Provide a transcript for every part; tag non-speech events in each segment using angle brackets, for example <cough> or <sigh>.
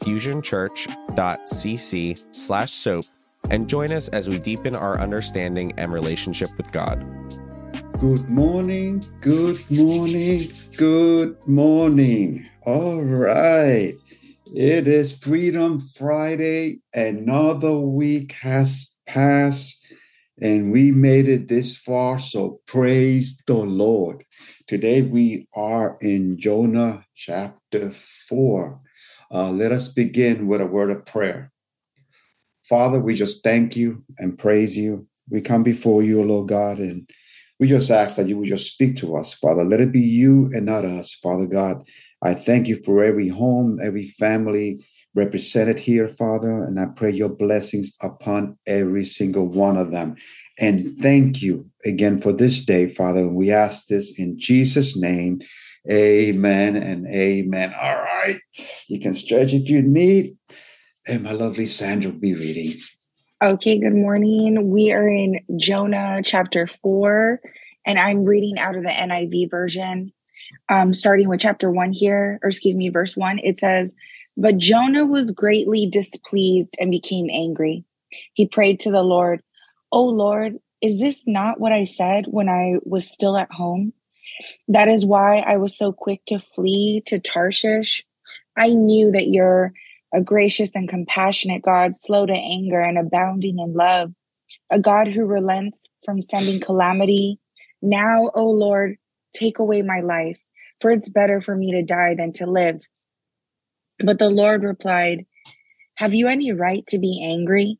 fusionchurch.cc slash soap and join us as we deepen our understanding and relationship with God. Good morning, good morning, good morning. All right. It is Freedom Friday. Another week has passed and we made it this far. So praise the Lord. Today we are in Jonah chapter 4. Uh, let us begin with a word of prayer. Father, we just thank you and praise you. We come before you, Lord God, and we just ask that you would just speak to us, Father. Let it be you and not us, Father God. I thank you for every home, every family represented here, Father, and I pray your blessings upon every single one of them. And thank you again for this day, Father. We ask this in Jesus' name. Amen and amen. All right. You can stretch if you need. And my lovely Sandra will be reading. Okay, good morning. We are in Jonah chapter 4, and I'm reading out of the NIV version. Um, starting with chapter 1 here, or excuse me, verse 1, it says, But Jonah was greatly displeased and became angry. He prayed to the Lord, Oh Lord, is this not what I said when I was still at home? That is why I was so quick to flee to Tarshish. I knew that you're a gracious and compassionate God, slow to anger and abounding in love, a God who relents from sending calamity. Now, O oh Lord, take away my life, for it's better for me to die than to live. But the Lord replied, Have you any right to be angry?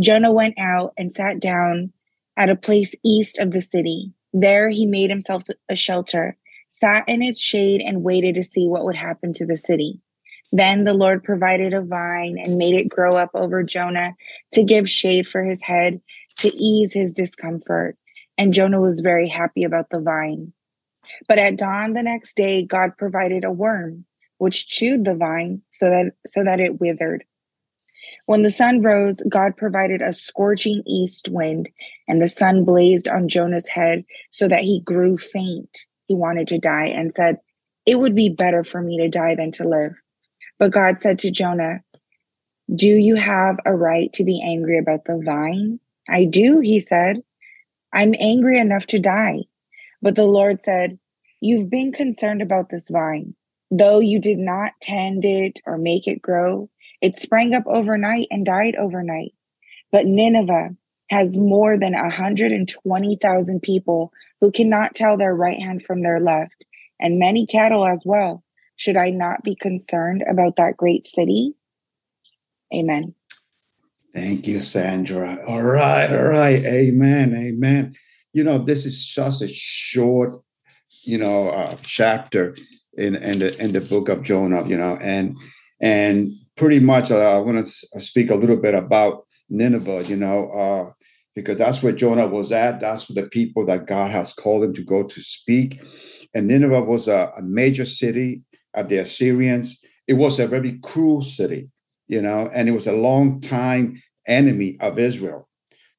Jonah went out and sat down at a place east of the city. There he made himself a shelter, sat in its shade, and waited to see what would happen to the city. Then the Lord provided a vine and made it grow up over Jonah to give shade for his head, to ease his discomfort. And Jonah was very happy about the vine. But at dawn the next day, God provided a worm, which chewed the vine so that, so that it withered. When the sun rose, God provided a scorching east wind, and the sun blazed on Jonah's head so that he grew faint. He wanted to die and said, It would be better for me to die than to live. But God said to Jonah, Do you have a right to be angry about the vine? I do, he said. I'm angry enough to die. But the Lord said, You've been concerned about this vine. Though you did not tend it or make it grow, it sprang up overnight and died overnight. But Nineveh has more than 120,000 people who cannot tell their right hand from their left, and many cattle as well. Should I not be concerned about that great city? Amen. Thank you, Sandra. All right, all right. Amen, amen. You know, this is just a short, you know, uh, chapter in in the in the book of Jonah. You know, and and pretty much uh, I want to uh, speak a little bit about Nineveh, you know, uh, because that's where Jonah was at. That's where the people that God has called him to go to speak. And Nineveh was a, a major city of the Assyrians. It was a very cruel city, you know, and it was a long time enemy of Israel.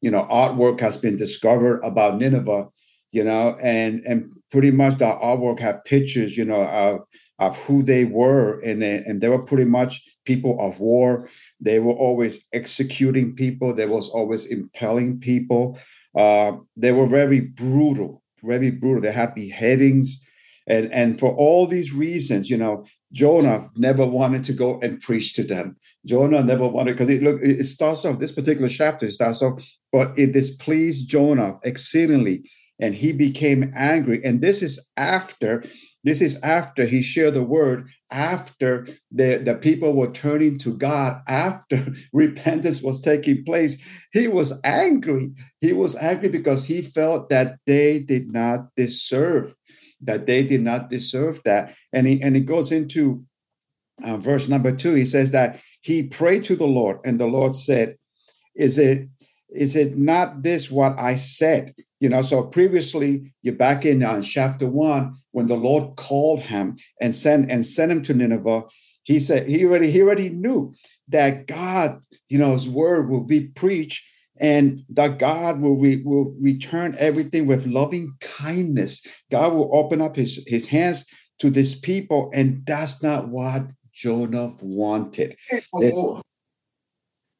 You know, artwork has been discovered about Nineveh, you know, and and pretty much the artwork had pictures, you know, of of who they were and, and they were pretty much people of war. They were always executing people. They was always impelling people. Uh, they were very brutal very brutal. They had beheadings. And and for all these reasons you know jonah never wanted to go and preach to them. Jonah never wanted because it look it starts off this particular chapter starts off but it displeased jonah exceedingly and he became angry. And this is after this is after he shared the word, after the, the people were turning to God, after <laughs> repentance was taking place. He was angry. He was angry because he felt that they did not deserve, that they did not deserve that. And he, and he goes into uh, verse number two. He says that he prayed to the Lord, and the Lord said, Is it is it not this what I said? You know, so previously, you're back in uh, chapter one, when the Lord called him and sent and sent him to Nineveh, he said he already he already knew that God, you know, his word will be preached and that God will, re, will return everything with loving kindness. God will open up his, his hands to this people, and that's not what Jonah wanted.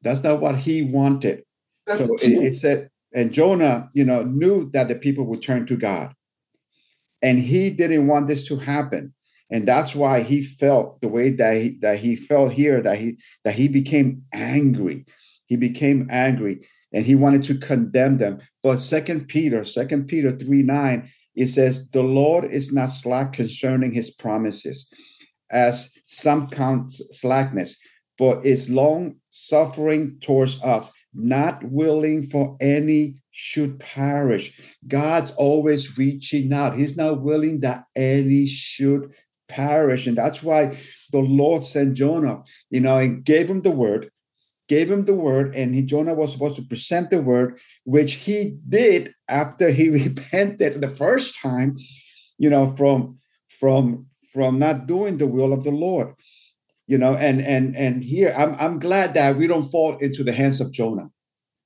That's not what he wanted. So it, it said, and Jonah, you know, knew that the people would turn to God. And he didn't want this to happen. And that's why he felt the way that he that he felt here, that he that he became angry. He became angry and he wanted to condemn them. But Second Peter, Second Peter 3 9, it says, The Lord is not slack concerning his promises, as some count slackness, but is long suffering towards us, not willing for any should perish. God's always reaching out. He's not willing that any should perish. And that's why the Lord sent Jonah, you know, and gave him the word, gave him the word, and he, Jonah was supposed to present the word, which he did after he <laughs> repented the first time, you know, from from from not doing the will of the Lord. You know, and and and here I'm I'm glad that we don't fall into the hands of Jonah.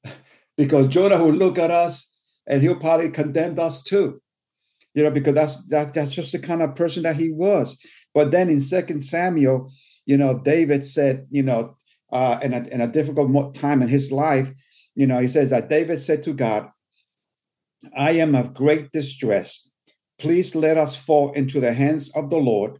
<laughs> because Jonah will look at us and he'll probably condemn us too. You know, because that's that, that's just the kind of person that he was. But then in Second Samuel, you know, David said, you know, uh, in, a, in a difficult time in his life, you know, he says that David said to God, I am of great distress. Please let us fall into the hands of the Lord,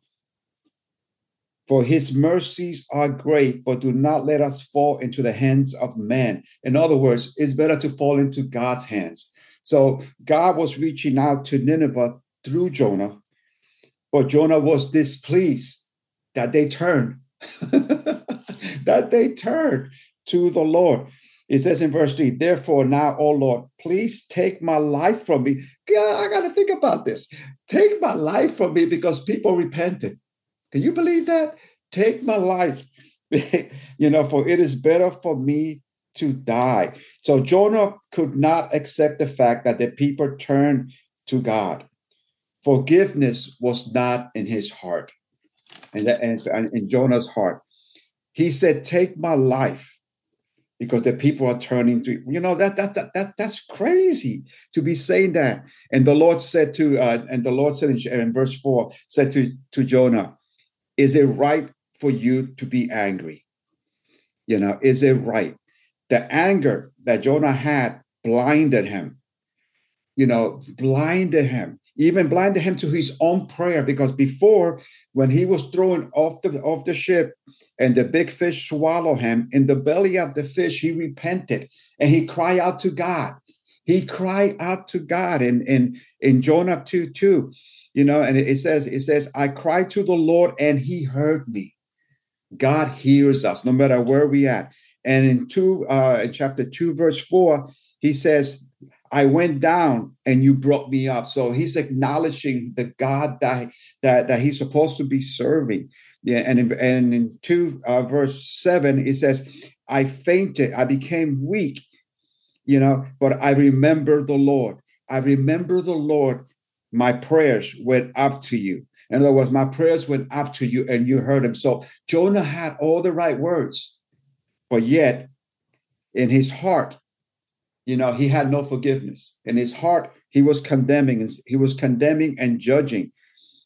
for his mercies are great, but do not let us fall into the hands of men. In other words, it's better to fall into God's hands. So God was reaching out to Nineveh through Jonah, but Jonah was displeased that they turned, <laughs> that they turned to the Lord. It says in verse 3, therefore now, O Lord, please take my life from me. God, I got to think about this. Take my life from me because people repented. Can you believe that? Take my life. <laughs> you know, for it is better for me to die. So Jonah could not accept the fact that the people turned to God. Forgiveness was not in his heart and, and in Jonah's heart. He said, Take my life because the people are turning to you know that that that, that that's crazy to be saying that and the lord said to uh, and the lord said in, in verse 4 said to to jonah is it right for you to be angry you know is it right the anger that jonah had blinded him you know blinded him even blinded him to his own prayer because before when he was thrown off the off the ship and the big fish swallowed him. In the belly of the fish, he repented and he cried out to God. He cried out to God in, in, in Jonah 2 2. You know, and it says, it says, I cried to the Lord and he heard me. God hears us no matter where we at. And in two, uh, in chapter 2, verse 4, he says, I went down and you brought me up. So he's acknowledging the God that, that, that he's supposed to be serving. Yeah, and in, and in two uh, verse seven it says, "I fainted, I became weak, you know, but I remember the Lord. I remember the Lord. My prayers went up to you. In other words, my prayers went up to you, and you heard him. So Jonah had all the right words, but yet in his heart, you know, he had no forgiveness. In his heart, he was condemning, he was condemning and judging.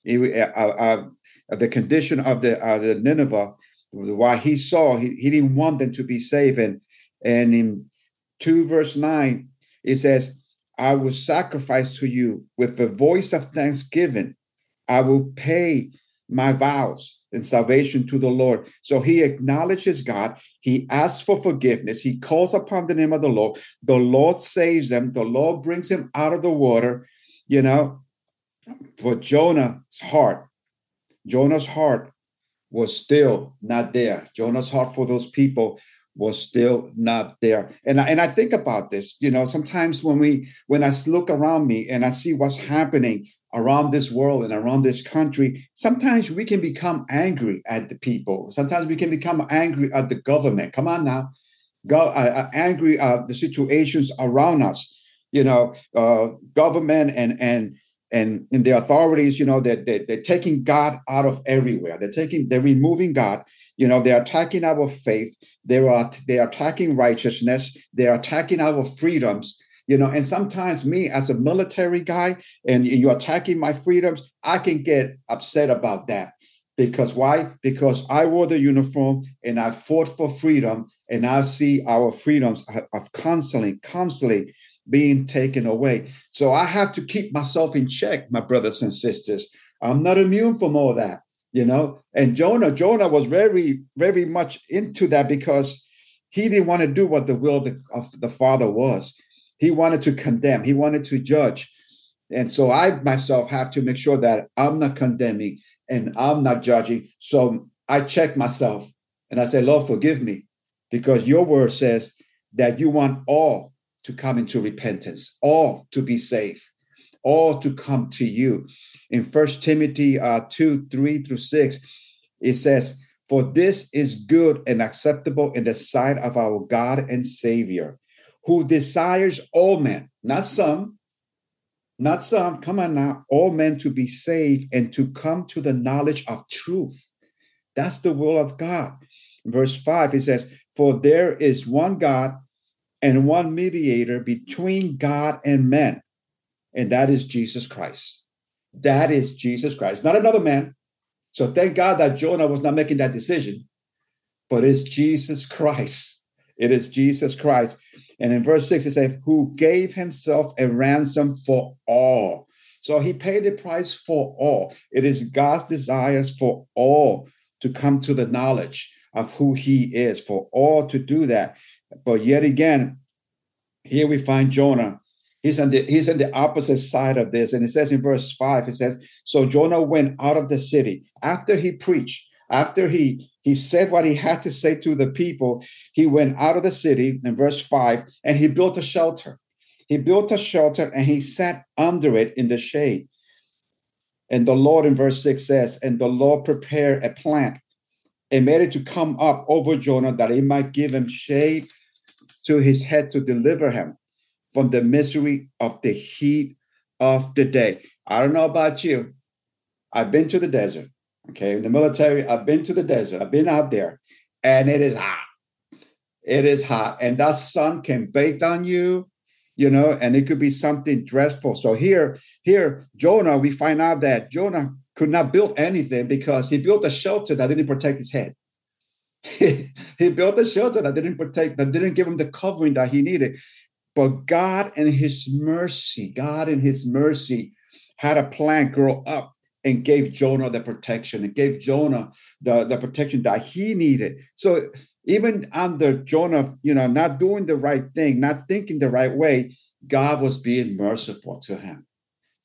He, uh, uh, the condition of the uh, the Nineveh, why he saw he, he didn't want them to be saved. And, and in 2 verse 9, it says, I will sacrifice to you with the voice of thanksgiving. I will pay my vows and salvation to the Lord. So he acknowledges God. He asks for forgiveness. He calls upon the name of the Lord. The Lord saves them. The Lord brings him out of the water. You know, for Jonah's heart, Jonah's heart was still not there. Jonah's heart for those people was still not there. And I, and I think about this, you know, sometimes when we when I look around me and I see what's happening around this world and around this country, sometimes we can become angry at the people. Sometimes we can become angry at the government. Come on now, go uh, uh angry at the situations around us. You know, uh, government and and and and the authorities. You know, that they're, they're, they're taking God out of everywhere. They're taking, they're removing God. You know, they're attacking our faith. They are they are attacking righteousness. They're attacking our freedoms you know and sometimes me as a military guy and you're attacking my freedoms i can get upset about that because why because i wore the uniform and i fought for freedom and i see our freedoms of constantly constantly being taken away. So i have to keep myself in check my brothers and sisters. I'm not immune from all that you know? And jonah jonah was very very much into that because he didn't want to do what the will of the, father was. He wanted to condemn, he wanted to judge. And so I myself have to make sure that I'm not condemning and I'm not judging. So I check myself and I say, Lord, forgive me, because your word says that you want all to come into repentance, all to be saved, all to come to you. In First Timothy uh, 2 3 through 6, it says, For this is good and acceptable in the sight of our God and Savior who desires all men, not some, not some, come on now, all men to be saved and to come to the knowledge of truth. That's the will of God. Verse 5, it says, For there is one God and one mediator between God and men, and that is Jesus Christ. That is Jesus Christ, not another man. So thank God that Jonah was not making that decision, but it's Jesus Christ. It is Jesus Christ and in verse 6, it says, Who gave himself a ransom for all. So he paid the price for all. It is God's desires for all to come to the knowledge of who he is, for all to do that. But yet again, here we find Jonah. He's on the he's on the opposite side of this. And it says in verse 5, it says, So Jonah went out of the city after he preached, after he he said what he had to say to the people. He went out of the city in verse 5 and he built a shelter. He built a shelter and he sat under it in the shade. And the Lord in verse 6 says, And the Lord prepared a plant and made it to come up over Jonah that it might give him shade to his head to deliver him from the misery of the heat of the day. I don't know about you. I've been to the desert. Okay, in the military, I've been to the desert, I've been out there, and it is hot. It is hot, and that sun can bake on you, you know, and it could be something dreadful. So here, here, Jonah, we find out that Jonah could not build anything because he built a shelter that didn't protect his head. He built a shelter that didn't protect, that didn't give him the covering that he needed. But God in his mercy, God in his mercy had a plant grow up and gave Jonah the protection and gave Jonah the, the protection that he needed. So even under Jonah, you know, not doing the right thing, not thinking the right way, God was being merciful to him.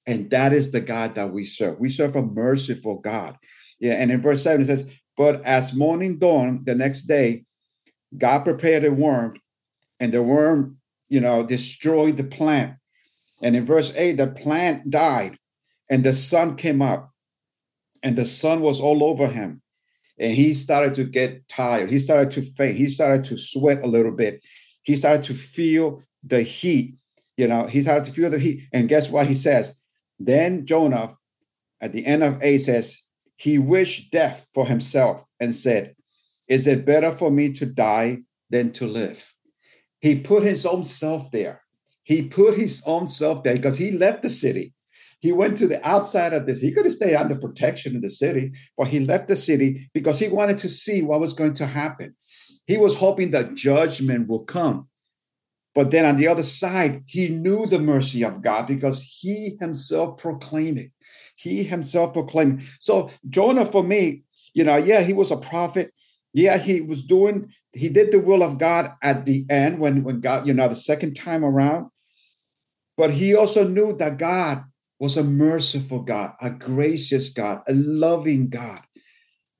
And that is the God that we serve. We serve a merciful God. Yeah. And in verse 7, it says, But as morning dawned the next day, God prepared a worm, and the worm, you know, destroyed the plant. And in verse 8, the plant died, and the sun came up, and the sun was all over him. And he started to get tired. He started to faint. He started to sweat a little bit. He started to feel the heat you know he started to feel the heat. And guess what he says? Then jonah at the end of 8 says he wished death for himself and said is it better for me to die than to live he put his own self there he put his own self there because he left the city he went to the outside of this. He could have stayed under protection in the city, but he left the city because he wanted to see what was going to happen. He was hoping that judgment will come. But then on the other side, he knew the mercy of God because he himself proclaimed it. He himself proclaimed. So Jonah, for me, you know, yeah, he was a prophet. Yeah, he was doing, he did the will of God at the end when, when God, you know, the second time around. But he also knew that God was a merciful God, a gracious God, a loving God.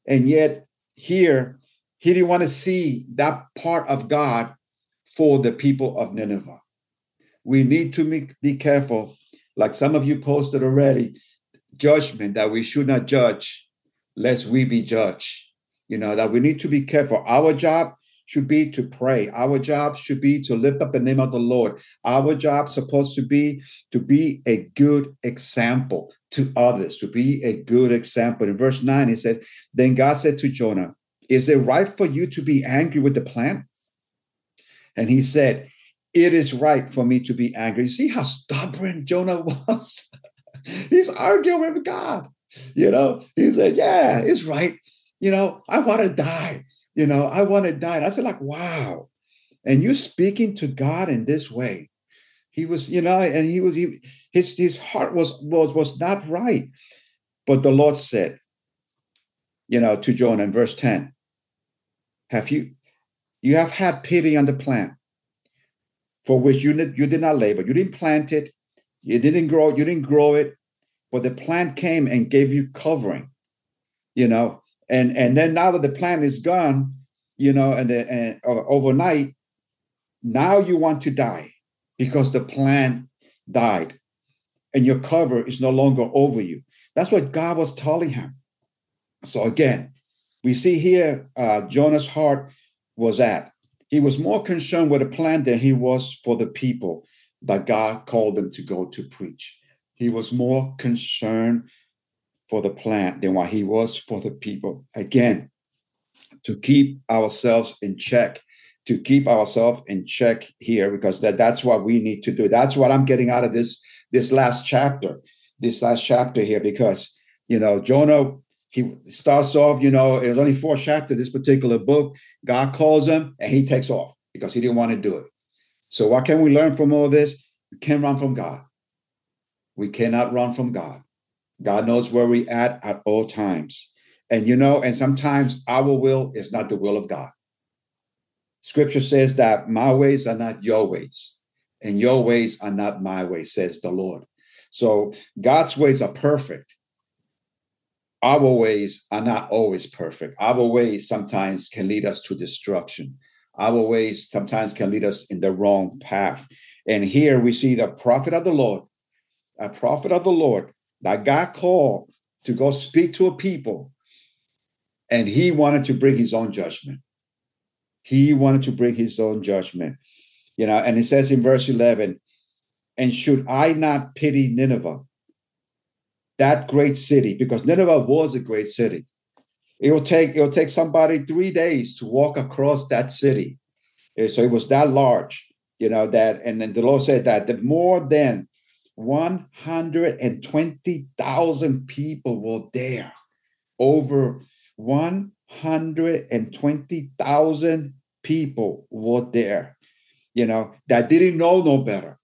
And yet, here, he didn't want to see that part of God for the people of Nineveh. We need to be careful, like some of you posted already. Judgment that we should not judge lest we be judged. You know, that we need to be careful. Our job should be to pray. Our job should be to lift up the name of the Lord. Our job supposed to be to be a good example to others, to be a good example. In verse 9, he said, Then God said to Jonah, Is it right for you to be angry with the plant? And he said, It is right for me to be angry. You see how stubborn Jonah <laughs> was? He's arguing with God. You know, he said, Yeah, it's right. You know, I want to die. You know, I want to die. And I said, like, wow. And you speaking to God in this way. He was, you know, and he was he, his his heart was was was not right. But the Lord said, you know, to Jonah in verse 10, have you you have had pity on the plant for which you, you did not labor. You didn't plant it, you didn't grow, you didn't grow it, but the plant came and gave you covering, you know. And and then now that the plant is gone, you know, and, the, and uh, overnight, now you want to die because the plant died and your cover is no longer over you. That's what God was telling him. So again, we see here uh, Jonah's heart was at. He was more concerned with the plant than he was for the people that God called them to go to preach. He was more concerned for the plant than what he was for the people. Again, to keep ourselves in check, to keep ourselves in check here, because that, that's what we need to do. That's what I'm getting out of this, this last chapter, this last chapter here, because you know, Jonah, he starts off, you know, it was only four chapters, this particular book. God calls him and he takes off because he didn't want to do it. So what can we learn from all this? We can't run from God. We cannot run from God. God knows where we at at all times. And you know, and sometimes our will is not the will of God. Scripture says that my ways are not your ways, and your ways are not my ways, says the Lord. So God's ways are perfect. Our ways are not always perfect. Our ways sometimes can lead us to destruction. Our ways sometimes can lead us in the wrong path. And here we see the prophet of the Lord a prophet of the Lord that God called to go speak to a people, and he wanted to bring his own judgment. He wanted to bring his own judgment. You know, and it says in verse 11, and should I not pity Nineveh, that great city, because Nineveh was a great city. It will take it will take somebody three days to walk across that city. Uh, so it was that large, you know, that and then the Lord said that the more than 120,000 people were there. Over 120,000 people were there, you know, that didn't know no better,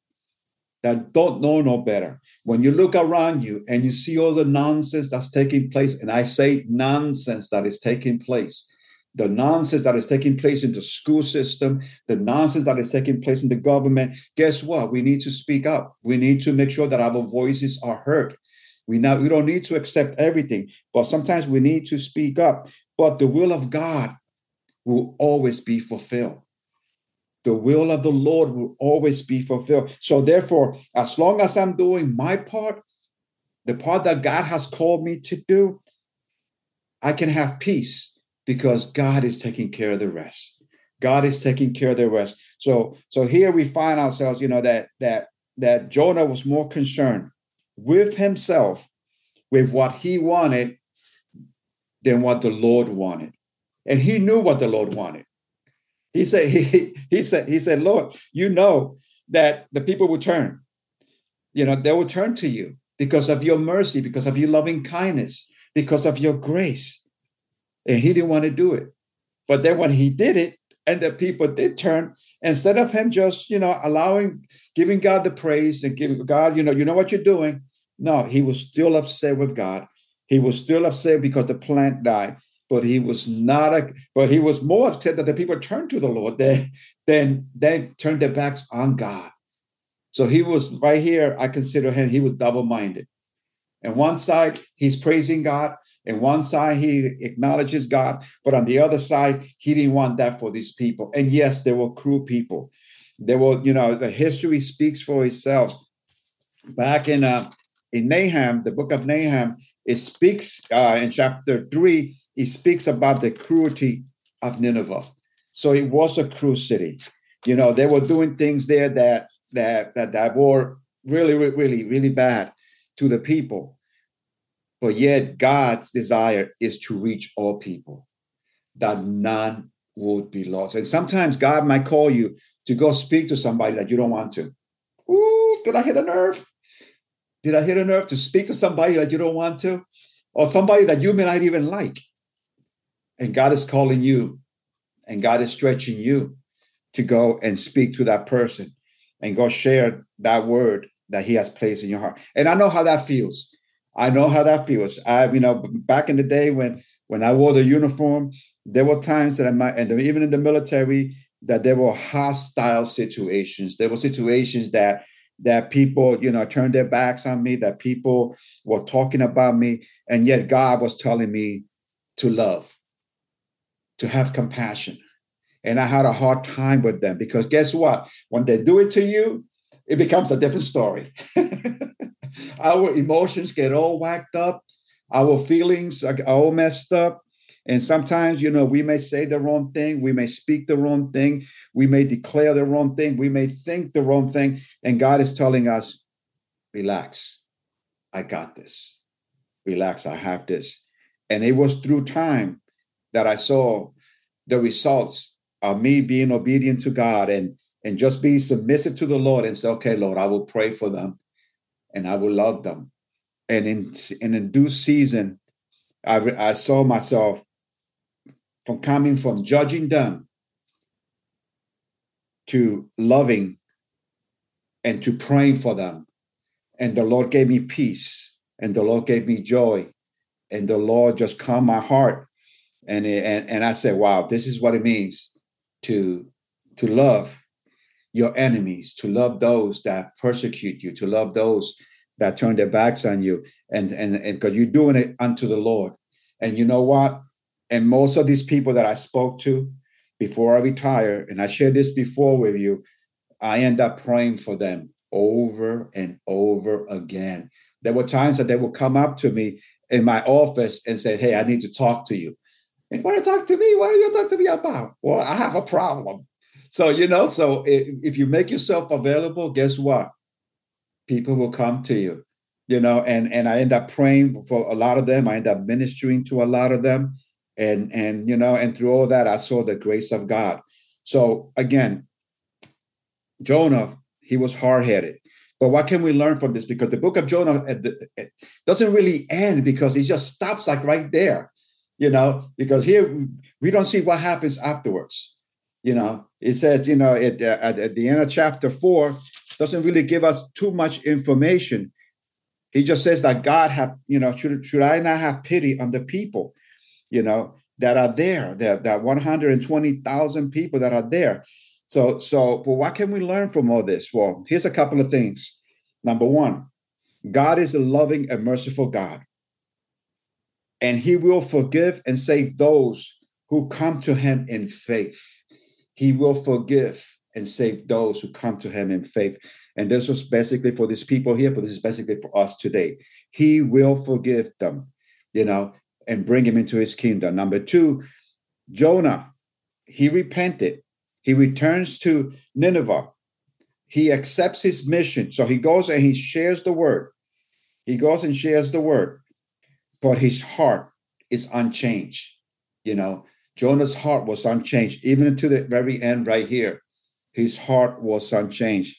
that don't know no better. When you look around you and you see all the nonsense that's taking place, and I say nonsense that is taking place, the nonsense that is taking place in the school system, the nonsense that is taking place in the government, guess what? We need to speak up. We need to make sure that our voices are heard. We now we don't need to accept everything, but sometimes we need to speak up. But the will of God will always be fulfilled. The will of the Lord will always be fulfilled. So therefore, as long as I'm doing my part, the part that God has called me to do, I can have peace because God is taking care of the rest. God is taking care of the rest. So so here we find ourselves, you know, that that that Jonah was more concerned with himself, with what he wanted, than what the Lord wanted. And he knew what the Lord wanted. He said, he, he said, he said, Lord, you know that the people will turn. You know, they will turn to you because of your mercy, because of your loving kindness, because of your grace and he didn't want to do it. But then when he did it, and the people did turn, instead of him just, you know, allowing, giving God the praise and giving God, you know, you know what you're doing. No, he was still upset with God. He was still upset because the plant died, but he was not a, but he was more upset that the people turned to the Lord than than they turned their backs on God. So he was right here. I consider him, he was double-minded. And one side, he's praising God. And one side, he acknowledges God, but on the other side, he didn't want that for these people. And yes, there were cruel people. There were, you know, the history speaks for itself. Back in uh, in Nahum, the book of Nahum, it speaks uh, in chapter three, it speaks about the cruelty of Nineveh. So it was a cruel city. You know, they were doing things there that that that, that were really, really, really bad to the people. But yet God's desire is to reach all people, that none would be lost. And sometimes God might call you to go speak to somebody that you don't want to. Ooh, did I hit a nerve? Did I hit a nerve to speak to somebody that you don't want to? Or somebody that you may not even like? And God is calling you and God is stretching you to go and speak to that person and go share that word that he has placed in your heart. And I know how that feels. I know how that feels. I, you know, back in the day when when I wore the uniform, there were times that I might, and even in the military, that there were hostile situations. There were situations that that people, you know, turned their backs on me, that people were talking about me, and yet God was telling me to love, to have compassion. And I had a hard time with them because guess what? When they do it to you, it becomes a different story. <laughs> our emotions get all whacked up, our feelings are all messed up. And sometimes, you know, we may say the wrong thing, we may speak the wrong thing, we may declare the wrong thing, we may think the wrong thing. And God is telling us, relax, I got this. Relax, I have this. And it was through time that I saw the results of me being obedient to God and and just be submissive to the Lord and say, okay, Lord, I will pray for them and I will love them. And in, in due season, I, I saw myself from coming from judging them to loving and to praying for them. And the Lord gave me peace and the Lord gave me joy and the Lord just calmed my heart. And, and, and I said, wow, this is what it means to, to love your enemies, to love those that persecute you, to love those that turn their backs on you, and and because you're doing it unto the Lord. And you know what? And most of these people that I spoke to before I retire, and I shared this before with you, I end up praying for them over and over again. There were times that they would come up to me in my office and say, Hey, I need to talk to you. And what to talk to me? What are you talking to me about? Well, I have a problem. So, you know, so if, if you make yourself available, guess what? People will come to you, you know, and, and I end up praying for a lot of them. I end up ministering to a lot of them. And, and, you know, and through all that, I saw the grace of God. So again, Jonah, he was hard headed. But what can we learn from this? Because the book of Jonah doesn't really end because it just stops like right there, you know, because here we don't see what happens afterwards. You know, it says, you know, it, uh, at, at the end of chapter four, doesn't really give us too much information. He just says that God have, you know, should, should I not have pity on the people, you know, that are there, that, that 120,000 people that are there. So, so, but what can we learn from all this? Well, here's a couple of things. Number one, God is a loving and merciful God, and He will forgive and save those who come to Him in faith. He will forgive and save those who come to him in faith. And this was basically for these people here, but this is basically for us today. He will forgive them, you know, and bring him into his kingdom. Number two, Jonah, he repented. He returns to Nineveh. He accepts his mission. So he goes and he shares the word. He goes and shares the word, but his heart is unchanged. You know, Jonah's heart was unchanged, even to the very end, right here. His heart was unchanged.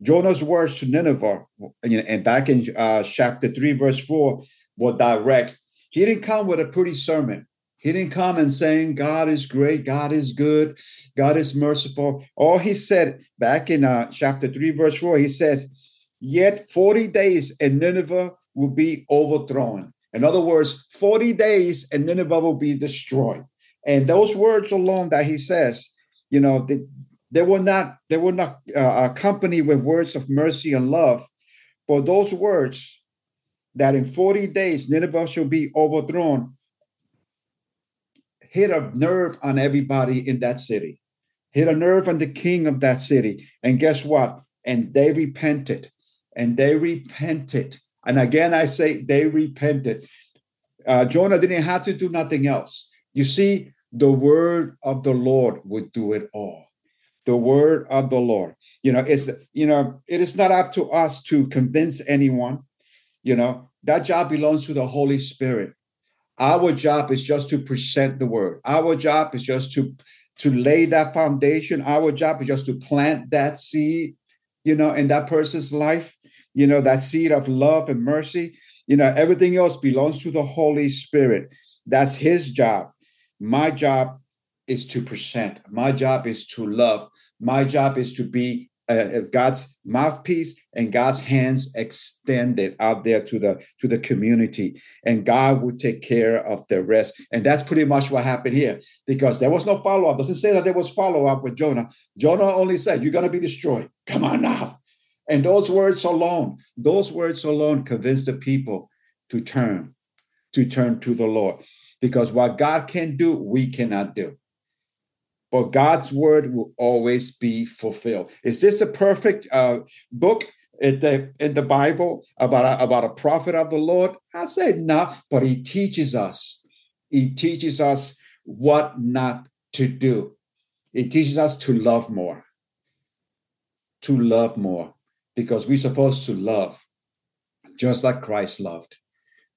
Jonah's words to Nineveh, and back in uh, chapter 3, verse 4, were direct. He didn't come with a pretty sermon. He didn't come and saying, God is great, God is good, God is merciful. All he said back in uh, chapter 3, verse 4, he says, Yet 40 days and Nineveh will be overthrown. In other words, 40 days and Nineveh will be destroyed. And those words alone that he says, you know, they, they were not they were not uh, accompanied with words of mercy and love, but those words that in 40 days Nineveh shall be overthrown hit a nerve on everybody in that city, hit a nerve on the king of that city. And guess what? And they repented, and they repented And again, I say they repented. Uh, Jonah didn't have to do nothing else. You see, the word of the Lord would do it all. The word of the Lord. You know, it's you know, it is not up to us to convince anyone. You know, that job belongs to the Holy Spirit. Our job is just to present the word. Our job is just to to lay that foundation. Our job is just to plant that seed, you know, in that person's life, you know, that seed of love and mercy. You know, everything else belongs to the Holy Spirit. That's his job. My job is to present. My job is to love. My job is to be uh, God's mouthpiece and God's hands extended out there to the to the community, and God would take care of the rest. And that's pretty much what happened here, because there was no follow up. Doesn't say that there was follow up with Jonah. Jonah only said, "You're going to be destroyed. Come on now." And those words alone, those words alone, convinced the people to turn, to turn to the Lord, because what God can do, we cannot do but God's word will always be fulfilled. Is this a perfect uh, book in the in the Bible about a, about a prophet of the Lord? I say no, but he teaches us. He teaches us what not to do. He teaches us to love more. To love more, because we're supposed to love just like Christ loved.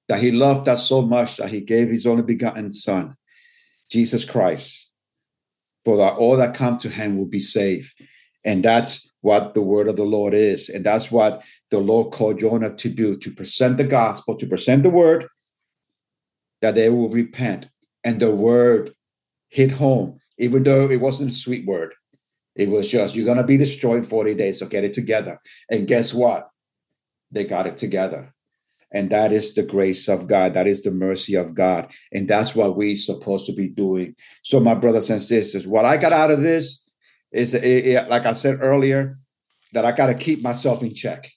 That he loved us so much that he gave his only begotten Son, Jesus Christ for that all that come to him will be saved. And that's what the word of the Lord is. And that's what the Lord called Jonah to do to present the gospel, to present the word, that they will repent. And the word hit home, even though it wasn't a sweet word. It was just, you're going to be destroyed in 40 days, so get it together. And guess what? They got it together. And that is the grace of God. That is the mercy of God. And that's what we're supposed to be doing. So, my brothers and sisters, what I got out of this is, it, it, like I said earlier, that I got to keep myself in check.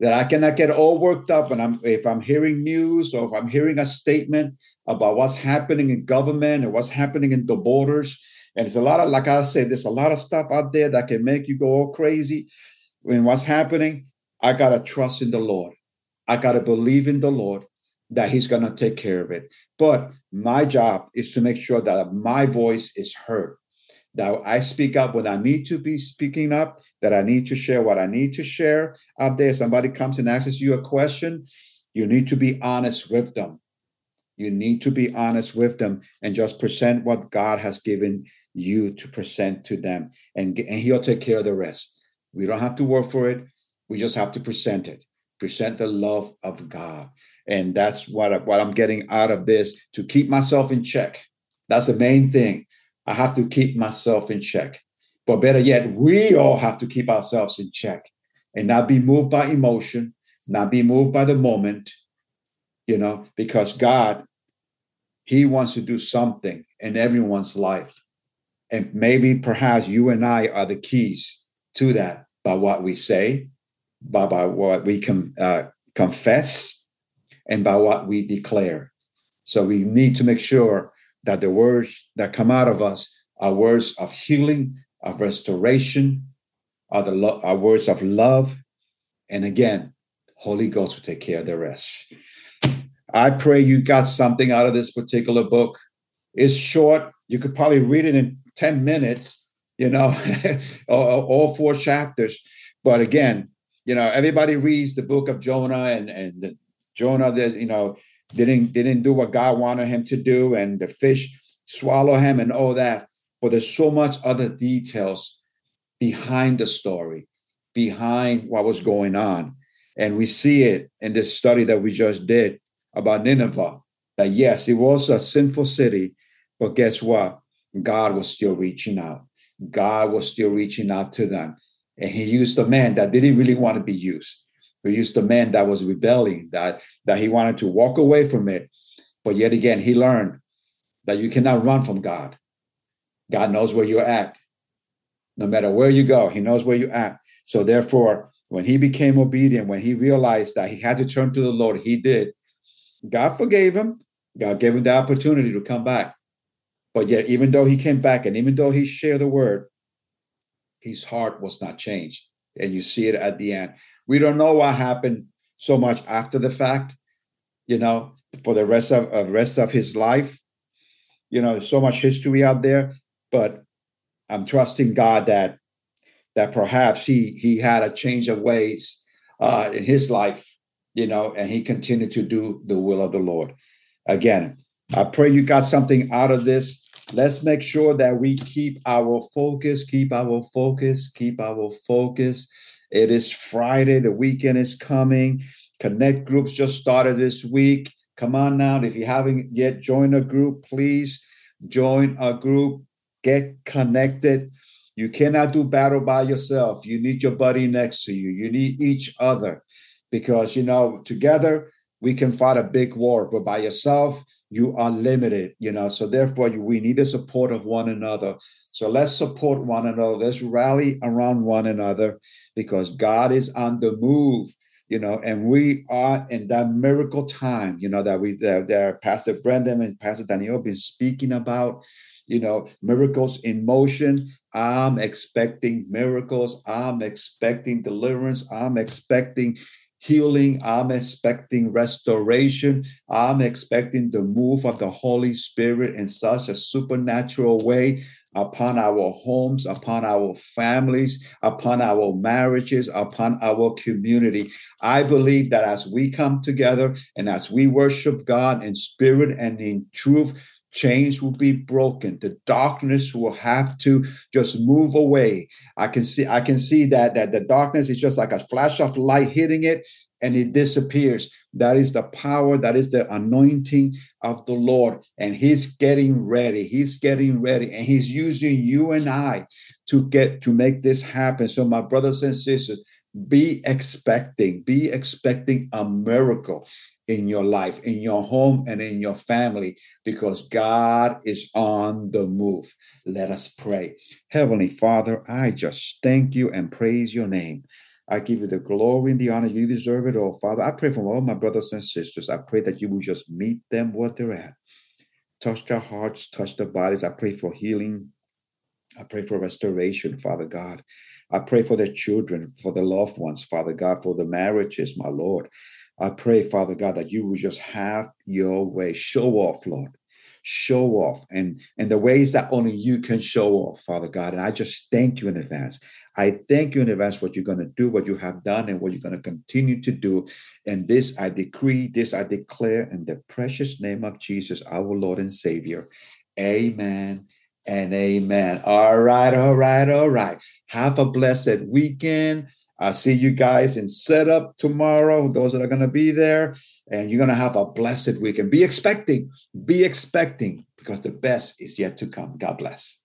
That I cannot get all worked up when I'm if I'm hearing news or if I'm hearing a statement about what's happening in government and what's happening in the borders. And it's a lot of, like I said, there's a lot of stuff out there that can make you go all crazy. When what's happening, I gotta trust in the Lord. I got to believe in the Lord that He's going to take care of it. But my job is to make sure that my voice is heard, that I speak up when I need to be speaking up, that I need to share what I need to share out there. Somebody comes and asks you a question, you need to be honest with them. You need to be honest with them and just present what God has given you to present to them, and, and He'll take care of the rest. We don't have to work for it, we just have to present it present the love of God. And that's what, what I'm getting out of this to keep myself in check. That's the main thing. I have to keep myself in check. But better yet, we all have to keep ourselves in check and not be moved by emotion, not be moved by the moment, you know, because God, He wants to do something in everyone's life. And maybe perhaps you and I are the keys to that by what we say, by, by what we can uh, confess and by what we declare. So we need to make sure that the words that come out of us are words of healing, of restoration, are the lo- are words of love. And again, Holy Ghost will take care of the rest. I pray you got something out of this particular book. It's short. You could probably read it in 10 minutes, you know, <laughs> all, all four chapters. But again, you know everybody reads the book of jonah and and jonah that you know didn't didn't do what god wanted him to do and the fish swallow him and all that. But there's so much other details behind the story behind what was going on. And we see it in this study that we just did about nineveh that yes it was a sinful city but guess what? God was still reaching out. God was still reaching out to them and he used a man that didn't really want to be used. He used a man that was rebelling, that that he wanted to walk away from it. But yet again, he learned that you cannot run from God. God knows where you're at. No matter where you go, he knows where you're at. So therefore, when he became obedient, when he realized that he had to turn to the Lord, he did. God forgave him. God gave him the opportunity to come back. But yet, even though he came back and even though he shared the word, his heart was not changed. And you see it at the end. We don't know what happened so much after the fact, you know, for the rest of uh, rest of his life. You know, there's so much history out there, but I'm trusting God that that perhaps he he had a change of ways uh, in his life, you know, and he continued to do the will of the Lord. Again, I pray you got something out of this. Let's make sure that we keep our focus, keep our focus, keep our focus. It is Friday, the weekend is coming. Connect groups just started this week. Come on now. If you haven't yet joined a group, please join a group, get connected. You cannot do battle by yourself. You need your buddy next to you. You need each other because, you know, together we can fight a big war, but by yourself, you are limited, you know. So therefore, you, we need the support of one another. So let's support one another. Let's rally around one another because God is on the move, you know, and we are in that miracle time, you know, that we that, that Pastor Brendan and Pastor Daniel have been speaking about you know, miracles in motion. I'm expecting miracles. I'm expecting deliverance. I'm expecting healing. I'm expecting restoration. I'm expecting the move of the Holy Spirit in such a supernatural way upon our homes, upon our families, upon our marriages, upon our community. I believe that as we come together and as we worship God in spirit and in truth, chains will be broken. The darkness will have to just move away. I can see i can see that that the darkness is just like a flash of light hitting it and it disappears. That is the power that is the anointing of the lord and he's getting ready. He's getting ready and he's using you and i to get to make this happen. So my brothers and sisters be expecting be expecting a miracle in your life, in your home, and in your family, because God is on the move. Let us pray. Heavenly Father, I just thank you and praise your name. I give you the glory and the honor. You deserve it all, Father. I pray for all my brothers and sisters. I pray that you will just meet them where they're at. Touch their hearts, touch their bodies. I pray for healing. I pray for restoration, Father God. I pray for their children, for the loved ones, Father God, for the marriages, my Lord. I pray, Father God, that you will just have your way. Show off, Lord. Show off and and the ways that only you can show off, Father God. And I just thank you in advance. I thank you in advance what you're going to do, what you have done, and what you're going to continue to do. And this I decree, this I declare in the precious name of Jesus, our Lord and Savior. Amen and amen. All right, all right, all right. Have a blessed weekend. I'll see you guys in setup tomorrow, those that are going to be there. And you're going to have a blessed weekend. Be expecting, be expecting, because the best is yet to come. God bless.